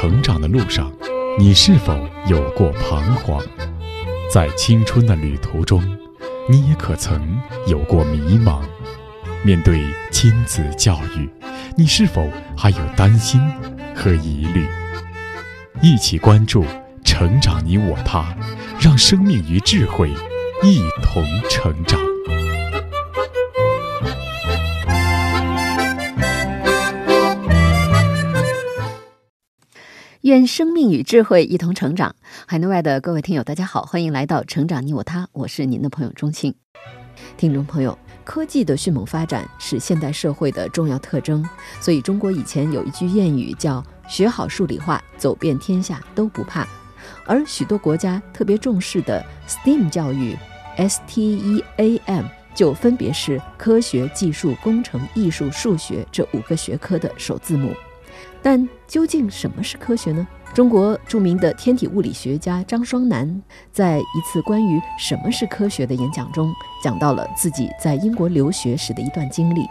成长的路上，你是否有过彷徨？在青春的旅途中，你也可曾有过迷茫？面对亲子教育，你是否还有担心和疑虑？一起关注成长你我他，让生命与智慧一同成长。愿生命与智慧一同成长。海内外的各位听友，大家好，欢迎来到《成长你我他》，我是您的朋友钟庆。听众朋友，科技的迅猛发展是现代社会的重要特征，所以中国以前有一句谚语叫“学好数理化，走遍天下都不怕”。而许多国家特别重视的 STEAM 教育，S-T-E-A-M 就分别是科学、技术、工程、艺术、数学这五个学科的首字母。但究竟什么是科学呢？中国著名的天体物理学家张双南在一次关于什么是科学的演讲中，讲到了自己在英国留学时的一段经历。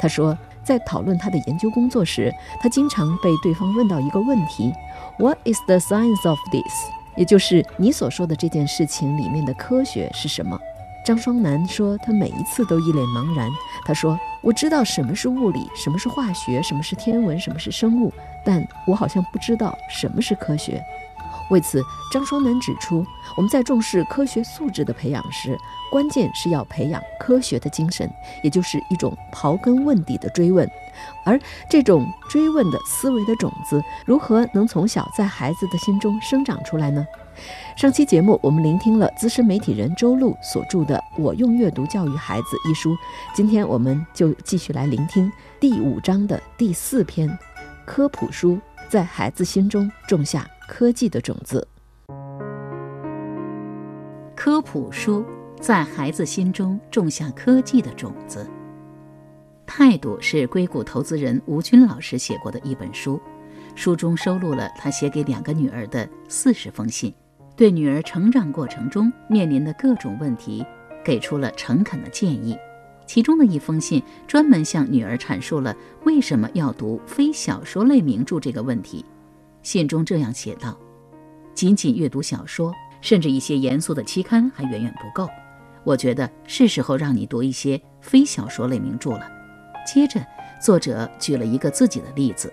他说，在讨论他的研究工作时，他经常被对方问到一个问题：“What is the science of this？” 也就是你所说的这件事情里面的科学是什么？张双南说，他每一次都一脸茫然。他说：“我知道什么是物理，什么是化学，什么是天文，什么是生物，但我好像不知道什么是科学。”为此，张双南指出，我们在重视科学素质的培养时，关键是要培养科学的精神，也就是一种刨根问底的追问。而这种追问的思维的种子，如何能从小在孩子的心中生长出来呢？上期节目，我们聆听了资深媒体人周璐所著的《我用阅读教育孩子》一书。今天，我们就继续来聆听第五章的第四篇：科普书在孩子心中种下科技的种子。科普书在孩子心中种下科技的种子。态度是硅谷投资人吴军老师写过的一本书，书中收录了他写给两个女儿的四十封信。对女儿成长过程中面临的各种问题，给出了诚恳的建议。其中的一封信专门向女儿阐述了为什么要读非小说类名著这个问题。信中这样写道：“仅仅阅读小说，甚至一些严肃的期刊还远远不够。我觉得是时候让你读一些非小说类名著了。”接着，作者举了一个自己的例子：“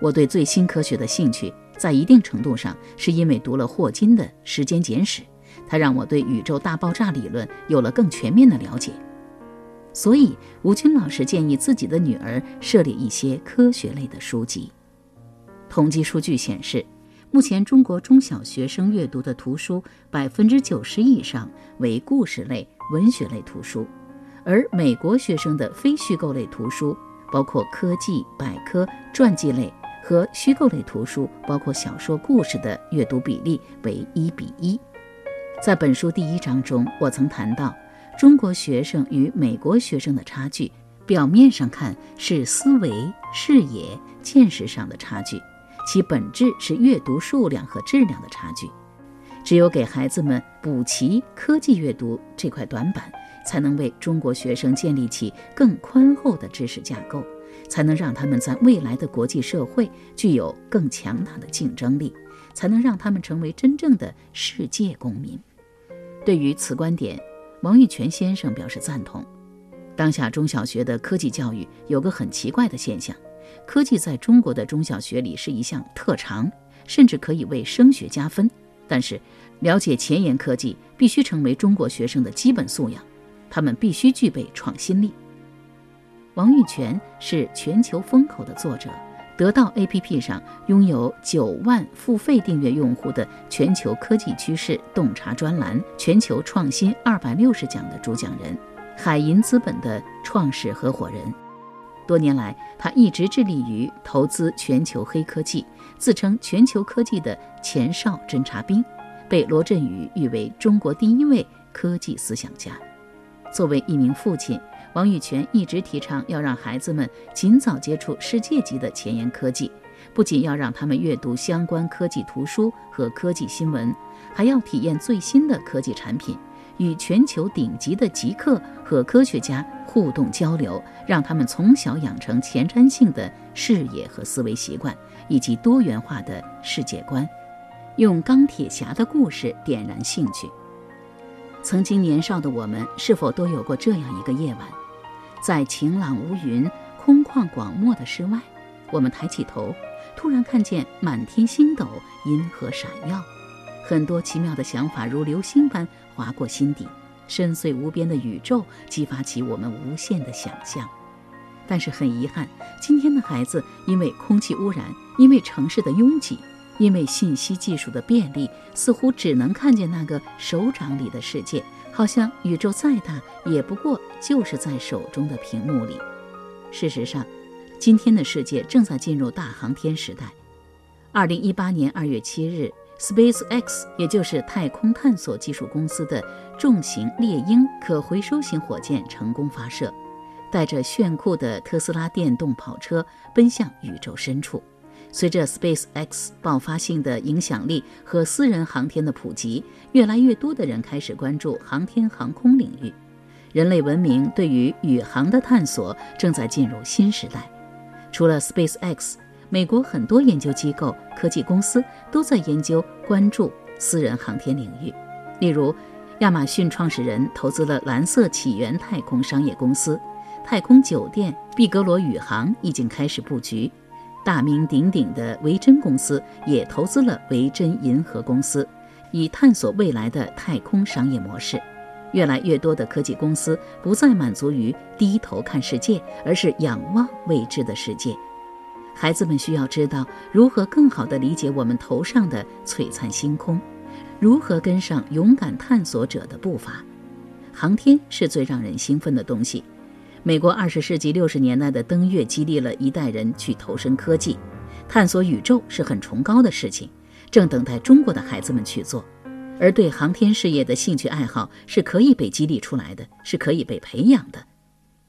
我对最新科学的兴趣。”在一定程度上，是因为读了霍金的《时间简史》，他让我对宇宙大爆炸理论有了更全面的了解。所以，吴军老师建议自己的女儿设立一些科学类的书籍。统计数据显示，目前中国中小学生阅读的图书百分之九十以上为故事类、文学类图书，而美国学生的非虚构类图书，包括科技、百科、传记类。和虚构类图书，包括小说、故事的阅读比例为一比一。在本书第一章中，我曾谈到，中国学生与美国学生的差距，表面上看是思维、视野、见识上的差距，其本质是阅读数量和质量的差距。只有给孩子们补齐科技阅读这块短板，才能为中国学生建立起更宽厚的知识架构。才能让他们在未来的国际社会具有更强大的竞争力，才能让他们成为真正的世界公民。对于此观点，王玉泉先生表示赞同。当下中小学的科技教育有个很奇怪的现象：科技在中国的中小学里是一项特长，甚至可以为升学加分。但是，了解前沿科技必须成为中国学生的基本素养，他们必须具备创新力。王玉泉是全球风口的作者，得到 APP 上拥有九万付费订阅用户的全球科技趋势洞察专栏全球创新二百六十讲的主讲人，海银资本的创始合伙人。多年来，他一直致力于投资全球黑科技，自称全球科技的前哨侦察兵，被罗振宇誉为中国第一位科技思想家。作为一名父亲。王玉泉一直提倡要让孩子们尽早接触世界级的前沿科技，不仅要让他们阅读相关科技图书和科技新闻，还要体验最新的科技产品，与全球顶级的极客和科学家互动交流，让他们从小养成前瞻性的视野和思维习惯，以及多元化的世界观。用钢铁侠的故事点燃兴趣。曾经年少的我们，是否都有过这样一个夜晚，在晴朗无云、空旷广漠的室外，我们抬起头，突然看见满天星斗，银河闪耀，很多奇妙的想法如流星般划过心底，深邃无边的宇宙激发起我们无限的想象。但是很遗憾，今天的孩子因为空气污染，因为城市的拥挤。因为信息技术的便利，似乎只能看见那个手掌里的世界，好像宇宙再大，也不过就是在手中的屏幕里。事实上，今天的世界正在进入大航天时代。二零一八年二月七日，SpaceX，也就是太空探索技术公司的重型猎鹰可回收型火箭成功发射，带着炫酷的特斯拉电动跑车奔向宇宙深处。随着 SpaceX 爆发性的影响力和私人航天的普及，越来越多的人开始关注航天航空领域。人类文明对于宇航的探索正在进入新时代。除了 SpaceX，美国很多研究机构、科技公司都在研究关注私人航天领域。例如，亚马逊创始人投资了蓝色起源太空商业公司，太空酒店毕格罗宇航已经开始布局。大名鼎鼎的维珍公司也投资了维珍银河公司，以探索未来的太空商业模式。越来越多的科技公司不再满足于低头看世界，而是仰望未知的世界。孩子们需要知道如何更好地理解我们头上的璀璨星空，如何跟上勇敢探索者的步伐。航天是最让人兴奋的东西。美国二十世纪六十年代的登月激励了一代人去投身科技，探索宇宙是很崇高的事情，正等待中国的孩子们去做。而对航天事业的兴趣爱好是可以被激励出来的，是可以被培养的。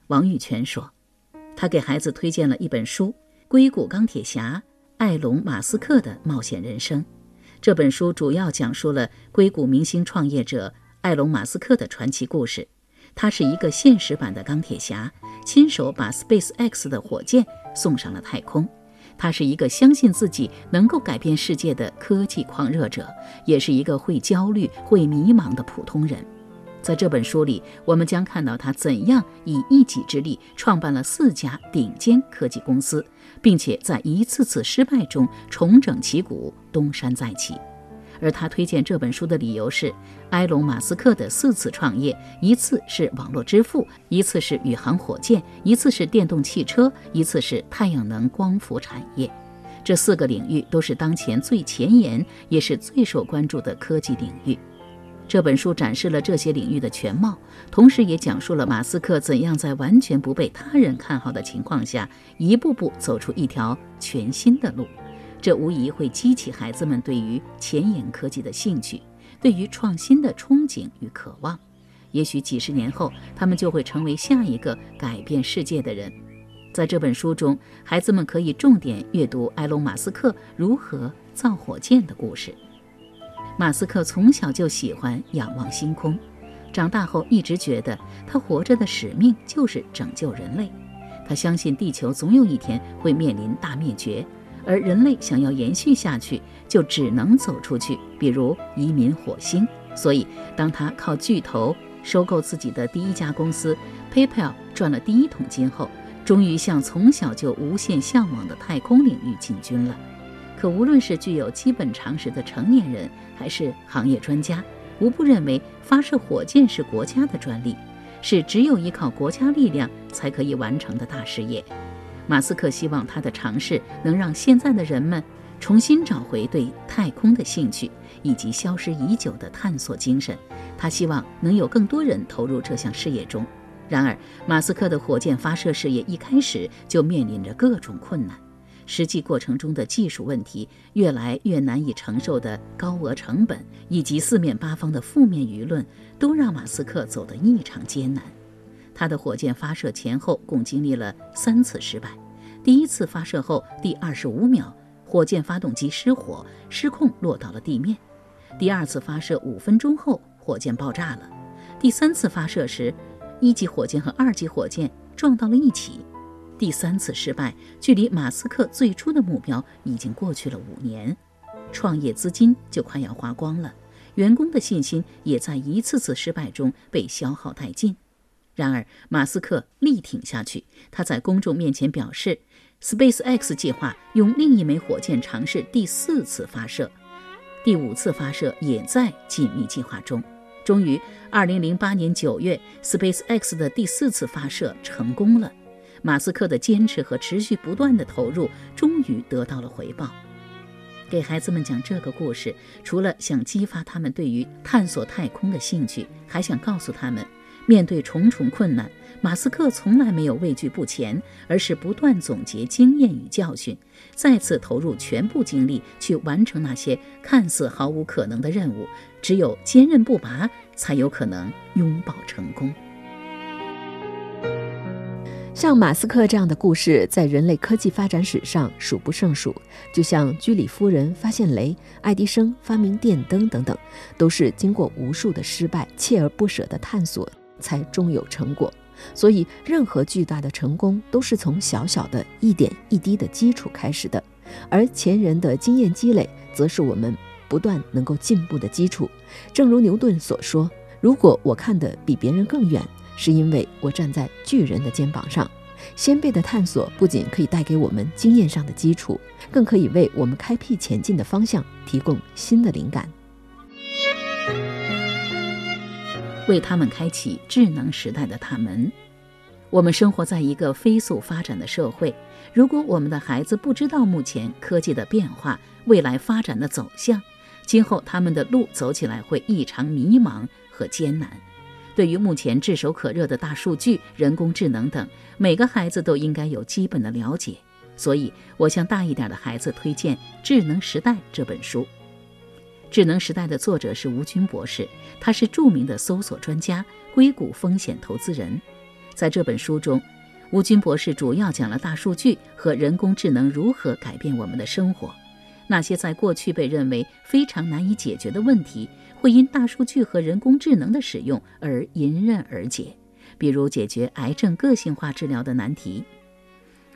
王玉泉说，他给孩子推荐了一本书《硅谷钢铁侠埃隆·马斯克的冒险人生》。这本书主要讲述了硅谷明星创业者埃隆·马斯克的传奇故事。他是一个现实版的钢铁侠，亲手把 SpaceX 的火箭送上了太空。他是一个相信自己能够改变世界的科技狂热者，也是一个会焦虑、会迷茫的普通人。在这本书里，我们将看到他怎样以一己之力创办了四家顶尖科技公司，并且在一次次失败中重整旗鼓，东山再起。而他推荐这本书的理由是，埃隆·马斯克的四次创业，一次是网络支付，一次是宇航火箭，一次是电动汽车，一次是太阳能光伏产业。这四个领域都是当前最前沿，也是最受关注的科技领域。这本书展示了这些领域的全貌，同时也讲述了马斯克怎样在完全不被他人看好的情况下，一步步走出一条全新的路。这无疑会激起孩子们对于前沿科技的兴趣，对于创新的憧憬与渴望。也许几十年后，他们就会成为下一个改变世界的人。在这本书中，孩子们可以重点阅读埃隆·马斯克如何造火箭的故事。马斯克从小就喜欢仰望星空，长大后一直觉得他活着的使命就是拯救人类。他相信地球总有一天会面临大灭绝。而人类想要延续下去，就只能走出去，比如移民火星。所以，当他靠巨头收购自己的第一家公司 PayPal 赚了第一桶金后，终于向从小就无限向往的太空领域进军了。可无论是具有基本常识的成年人，还是行业专家，无不认为发射火箭是国家的专利，是只有依靠国家力量才可以完成的大事业。马斯克希望他的尝试能让现在的人们重新找回对太空的兴趣，以及消失已久的探索精神。他希望能有更多人投入这项事业中。然而，马斯克的火箭发射事业一开始就面临着各种困难，实际过程中的技术问题、越来越难以承受的高额成本，以及四面八方的负面舆论，都让马斯克走得异常艰难。他的火箭发射前后共经历了三次失败。第一次发射后第二十五秒，火箭发动机失火，失控落到了地面。第二次发射五分钟后，火箭爆炸了。第三次发射时，一级火箭和二级火箭撞到了一起。第三次失败，距离马斯克最初的目标已经过去了五年，创业资金就快要花光了，员工的信心也在一次次失败中被消耗殆尽。然而，马斯克力挺下去，他在公众面前表示，SpaceX 计划用另一枚火箭尝试第四次发射，第五次发射也在紧密计划中。终于，二零零八年九月，SpaceX 的第四次发射成功了。马斯克的坚持和持续不断的投入，终于得到了回报。给孩子们讲这个故事，除了想激发他们对于探索太空的兴趣，还想告诉他们，面对重重困难，马斯克从来没有畏惧不前，而是不断总结经验与教训，再次投入全部精力去完成那些看似毫无可能的任务。只有坚韧不拔，才有可能拥抱成功。像马斯克这样的故事，在人类科技发展史上数不胜数。就像居里夫人发现镭，爱迪生发明电灯等等，都是经过无数的失败、锲而不舍的探索，才终有成果。所以，任何巨大的成功，都是从小小的一点一滴的基础开始的。而前人的经验积累，则是我们不断能够进步的基础。正如牛顿所说：“如果我看得比别人更远。”是因为我站在巨人的肩膀上，先辈的探索不仅可以带给我们经验上的基础，更可以为我们开辟前进的方向提供新的灵感，为他们开启智能时代的大门。我们生活在一个飞速发展的社会，如果我们的孩子不知道目前科技的变化、未来发展的走向，今后他们的路走起来会异常迷茫和艰难。对于目前炙手可热的大数据、人工智能等，每个孩子都应该有基本的了解。所以，我向大一点的孩子推荐《智能时代》这本书。《智能时代》的作者是吴军博士，他是著名的搜索专家、硅谷风险投资人。在这本书中，吴军博士主要讲了大数据和人工智能如何改变我们的生活，那些在过去被认为非常难以解决的问题。会因大数据和人工智能的使用而迎刃而解，比如解决癌症个性化治疗的难题。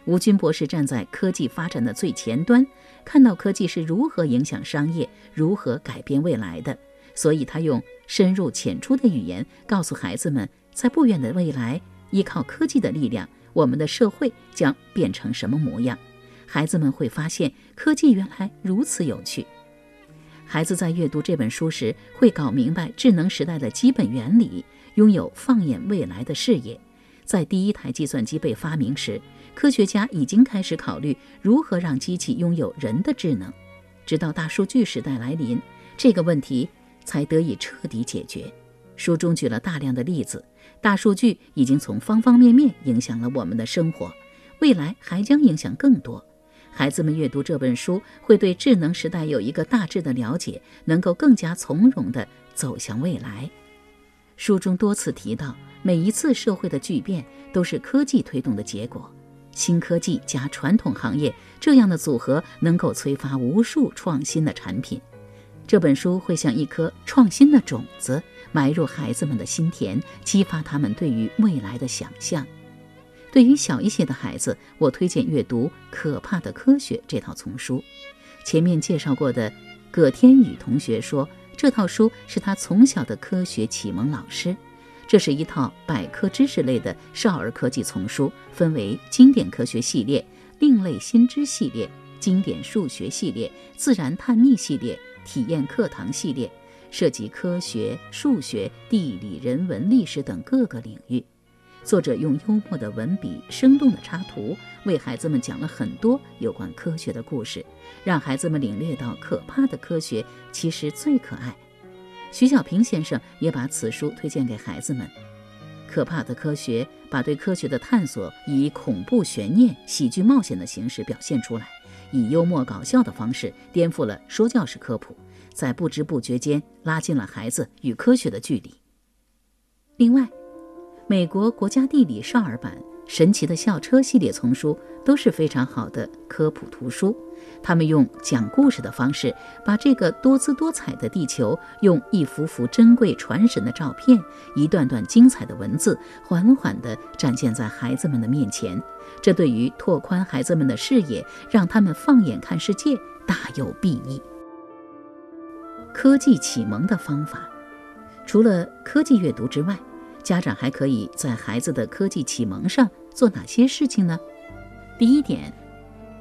吴军博士站在科技发展的最前端，看到科技是如何影响商业、如何改变未来的，所以他用深入浅出的语言告诉孩子们，在不远的未来，依靠科技的力量，我们的社会将变成什么模样。孩子们会发现，科技原来如此有趣。孩子在阅读这本书时，会搞明白智能时代的基本原理，拥有放眼未来的视野。在第一台计算机被发明时，科学家已经开始考虑如何让机器拥有人的智能。直到大数据时代来临，这个问题才得以彻底解决。书中举了大量的例子，大数据已经从方方面面影响了我们的生活，未来还将影响更多。孩子们阅读这本书，会对智能时代有一个大致的了解，能够更加从容地走向未来。书中多次提到，每一次社会的巨变都是科技推动的结果。新科技加传统行业这样的组合，能够催发无数创新的产品。这本书会像一颗创新的种子，埋入孩子们的心田，激发他们对于未来的想象。对于小一些的孩子，我推荐阅读《可怕的科学》这套丛书。前面介绍过的葛天宇同学说，这套书是他从小的科学启蒙老师。这是一套百科知识类的少儿科技丛书，分为经典科学系列、另类新知系列、经典数学系列、自然探秘系列、体验课堂系列，涉及科学、数学、地理、人文、历史等各个领域。作者用幽默的文笔、生动的插图，为孩子们讲了很多有关科学的故事，让孩子们领略到可怕的科学其实最可爱。徐小平先生也把此书推荐给孩子们。可怕的科学把对科学的探索以恐怖、悬念、喜剧、冒险的形式表现出来，以幽默搞笑的方式颠覆了说教式科普，在不知不觉间拉近了孩子与科学的距离。另外。美国国家地理少儿版神奇的校车系列丛书都是非常好的科普图书。他们用讲故事的方式，把这个多姿多彩的地球，用一幅幅珍贵传神的照片，一段段精彩的文字，缓缓地展现在孩子们的面前。这对于拓宽孩子们的视野，让他们放眼看世界，大有裨益。科技启蒙的方法，除了科技阅读之外，家长还可以在孩子的科技启蒙上做哪些事情呢？第一点，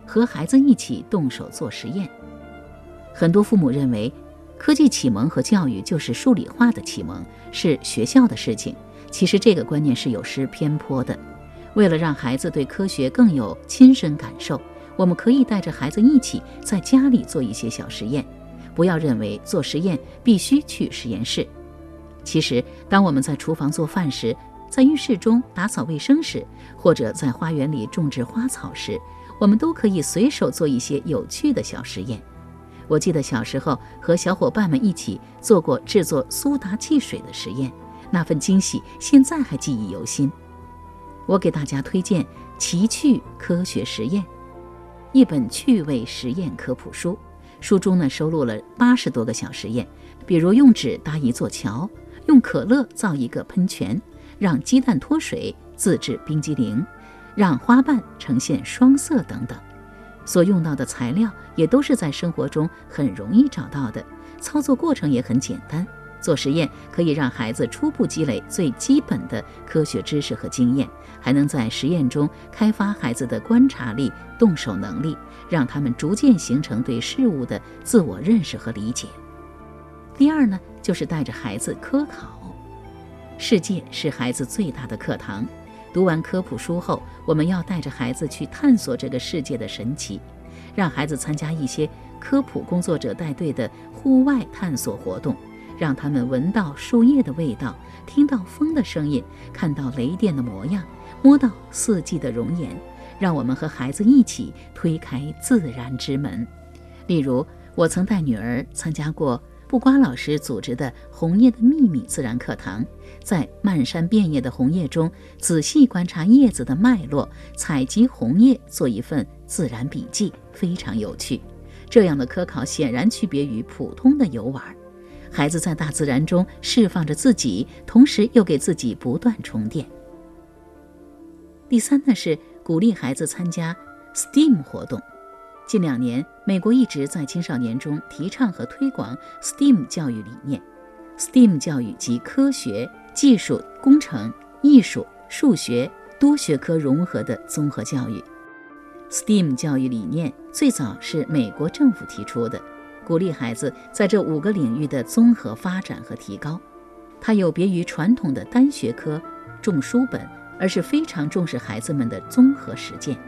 和孩子一起动手做实验。很多父母认为，科技启蒙和教育就是数理化的启蒙，是学校的事情。其实这个观念是有失偏颇的。为了让孩子对科学更有亲身感受，我们可以带着孩子一起在家里做一些小实验。不要认为做实验必须去实验室。其实，当我们在厨房做饭时，在浴室中打扫卫生时，或者在花园里种植花草时，我们都可以随手做一些有趣的小实验。我记得小时候和小伙伴们一起做过制作苏打汽水的实验，那份惊喜现在还记忆犹新。我给大家推荐《奇趣科学实验》，一本趣味实验科普书。书中呢收录了八十多个小实验，比如用纸搭一座桥，用可乐造一个喷泉，让鸡蛋脱水自制冰激凌，让花瓣呈现双色等等。所用到的材料也都是在生活中很容易找到的，操作过程也很简单。做实验可以让孩子初步积累最基本的科学知识和经验，还能在实验中开发孩子的观察力、动手能力，让他们逐渐形成对事物的自我认识和理解。第二呢，就是带着孩子科考。世界是孩子最大的课堂，读完科普书后，我们要带着孩子去探索这个世界的神奇，让孩子参加一些科普工作者带队的户外探索活动。让他们闻到树叶的味道，听到风的声音，看到雷电的模样，摸到四季的容颜。让我们和孩子一起推开自然之门。例如，我曾带女儿参加过布瓜老师组织的《红叶的秘密》自然课堂，在漫山遍野的红叶中仔细观察叶子的脉络，采集红叶做一份自然笔记，非常有趣。这样的科考显然区别于普通的游玩。孩子在大自然中释放着自己，同时又给自己不断充电。第三呢是鼓励孩子参加 STEAM 活动。近两年，美国一直在青少年中提倡和推广 STEAM 教育理念。STEAM 教育即科学、技术、工程、艺术、数学多学科融合的综合教育。STEAM 教育理念最早是美国政府提出的。鼓励孩子在这五个领域的综合发展和提高，它有别于传统的单学科重书本，而是非常重视孩子们的综合实践。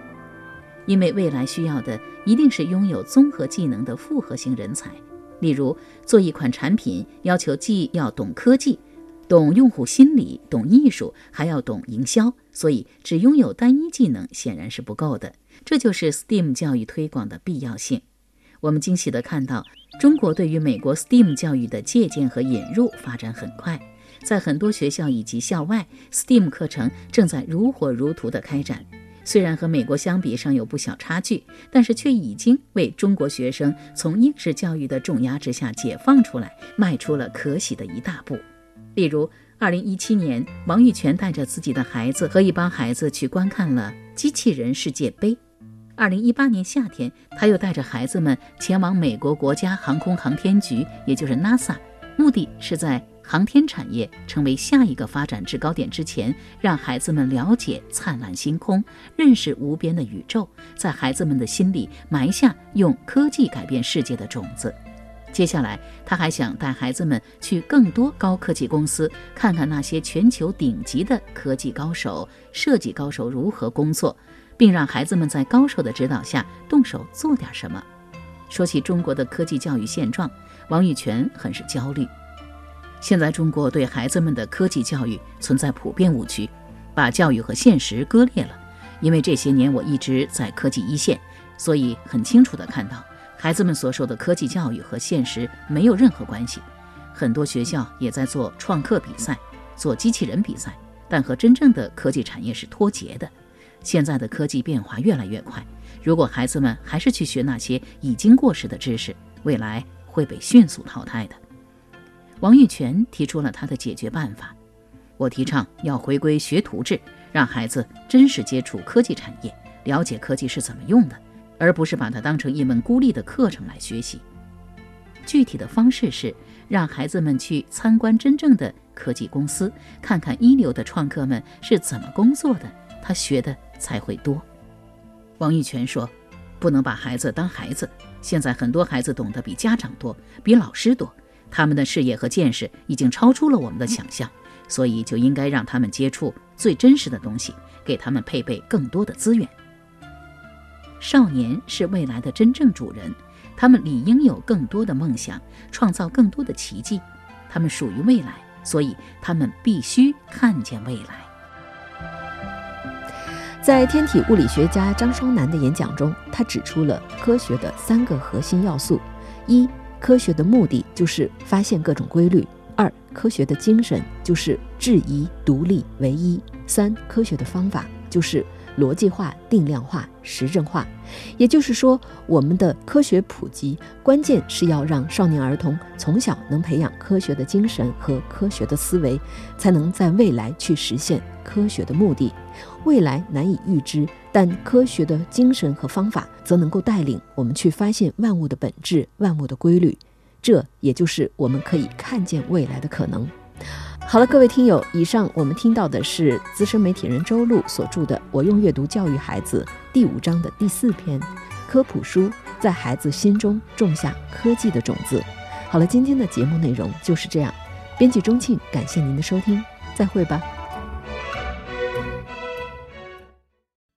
因为未来需要的一定是拥有综合技能的复合型人才。例如，做一款产品要求既要懂科技、懂用户心理、懂艺术，还要懂营销，所以只拥有单一技能显然是不够的。这就是 STEAM 教育推广的必要性。我们惊喜地看到，中国对于美国 STEAM 教育的借鉴和引入发展很快，在很多学校以及校外，STEAM 课程正在如火如荼地开展。虽然和美国相比尚有不小差距，但是却已经为中国学生从应试教育的重压之下解放出来，迈出了可喜的一大步。例如，2017年，王玉泉带着自己的孩子和一帮孩子去观看了机器人世界杯。二零一八年夏天，他又带着孩子们前往美国国家航空航天局，也就是 NASA，目的是在航天产业成为下一个发展制高点之前，让孩子们了解灿烂星空，认识无边的宇宙，在孩子们的心里埋下用科技改变世界的种子。接下来，他还想带孩子们去更多高科技公司，看看那些全球顶级的科技高手、设计高手如何工作。并让孩子们在高手的指导下动手做点什么。说起中国的科技教育现状，王玉泉很是焦虑。现在中国对孩子们的科技教育存在普遍误区，把教育和现实割裂了。因为这些年我一直在科技一线，所以很清楚地看到，孩子们所受的科技教育和现实没有任何关系。很多学校也在做创客比赛，做机器人比赛，但和真正的科技产业是脱节的。现在的科技变化越来越快，如果孩子们还是去学那些已经过时的知识，未来会被迅速淘汰的。王玉泉提出了他的解决办法，我提倡要回归学徒制，让孩子真实接触科技产业，了解科技是怎么用的，而不是把它当成一门孤立的课程来学习。具体的方式是让孩子们去参观真正的科技公司，看看一流的创客们是怎么工作的，他学的才会多。王玉泉说：“不能把孩子当孩子，现在很多孩子懂得比家长多，比老师多。”他们的视野和见识已经超出了我们的想象，所以就应该让他们接触最真实的东西，给他们配备更多的资源。少年是未来的真正主人，他们理应有更多的梦想，创造更多的奇迹。他们属于未来，所以他们必须看见未来。在天体物理学家张双南的演讲中，他指出了科学的三个核心要素：一。科学的目的就是发现各种规律。二、科学的精神就是质疑、独立、唯一。三、科学的方法就是逻辑化、定量化、实证化。也就是说，我们的科学普及关键是要让少年儿童从小能培养科学的精神和科学的思维，才能在未来去实现科学的目的。未来难以预知，但科学的精神和方法则能够带领我们去发现万物的本质、万物的规律。这也就是我们可以看见未来的可能。好了，各位听友，以上我们听到的是资深媒体人周璐所著的《我用阅读教育孩子》第五章的第四篇科普书，在孩子心中种下科技的种子。好了，今天的节目内容就是这样。编辑钟庆，感谢您的收听，再会吧。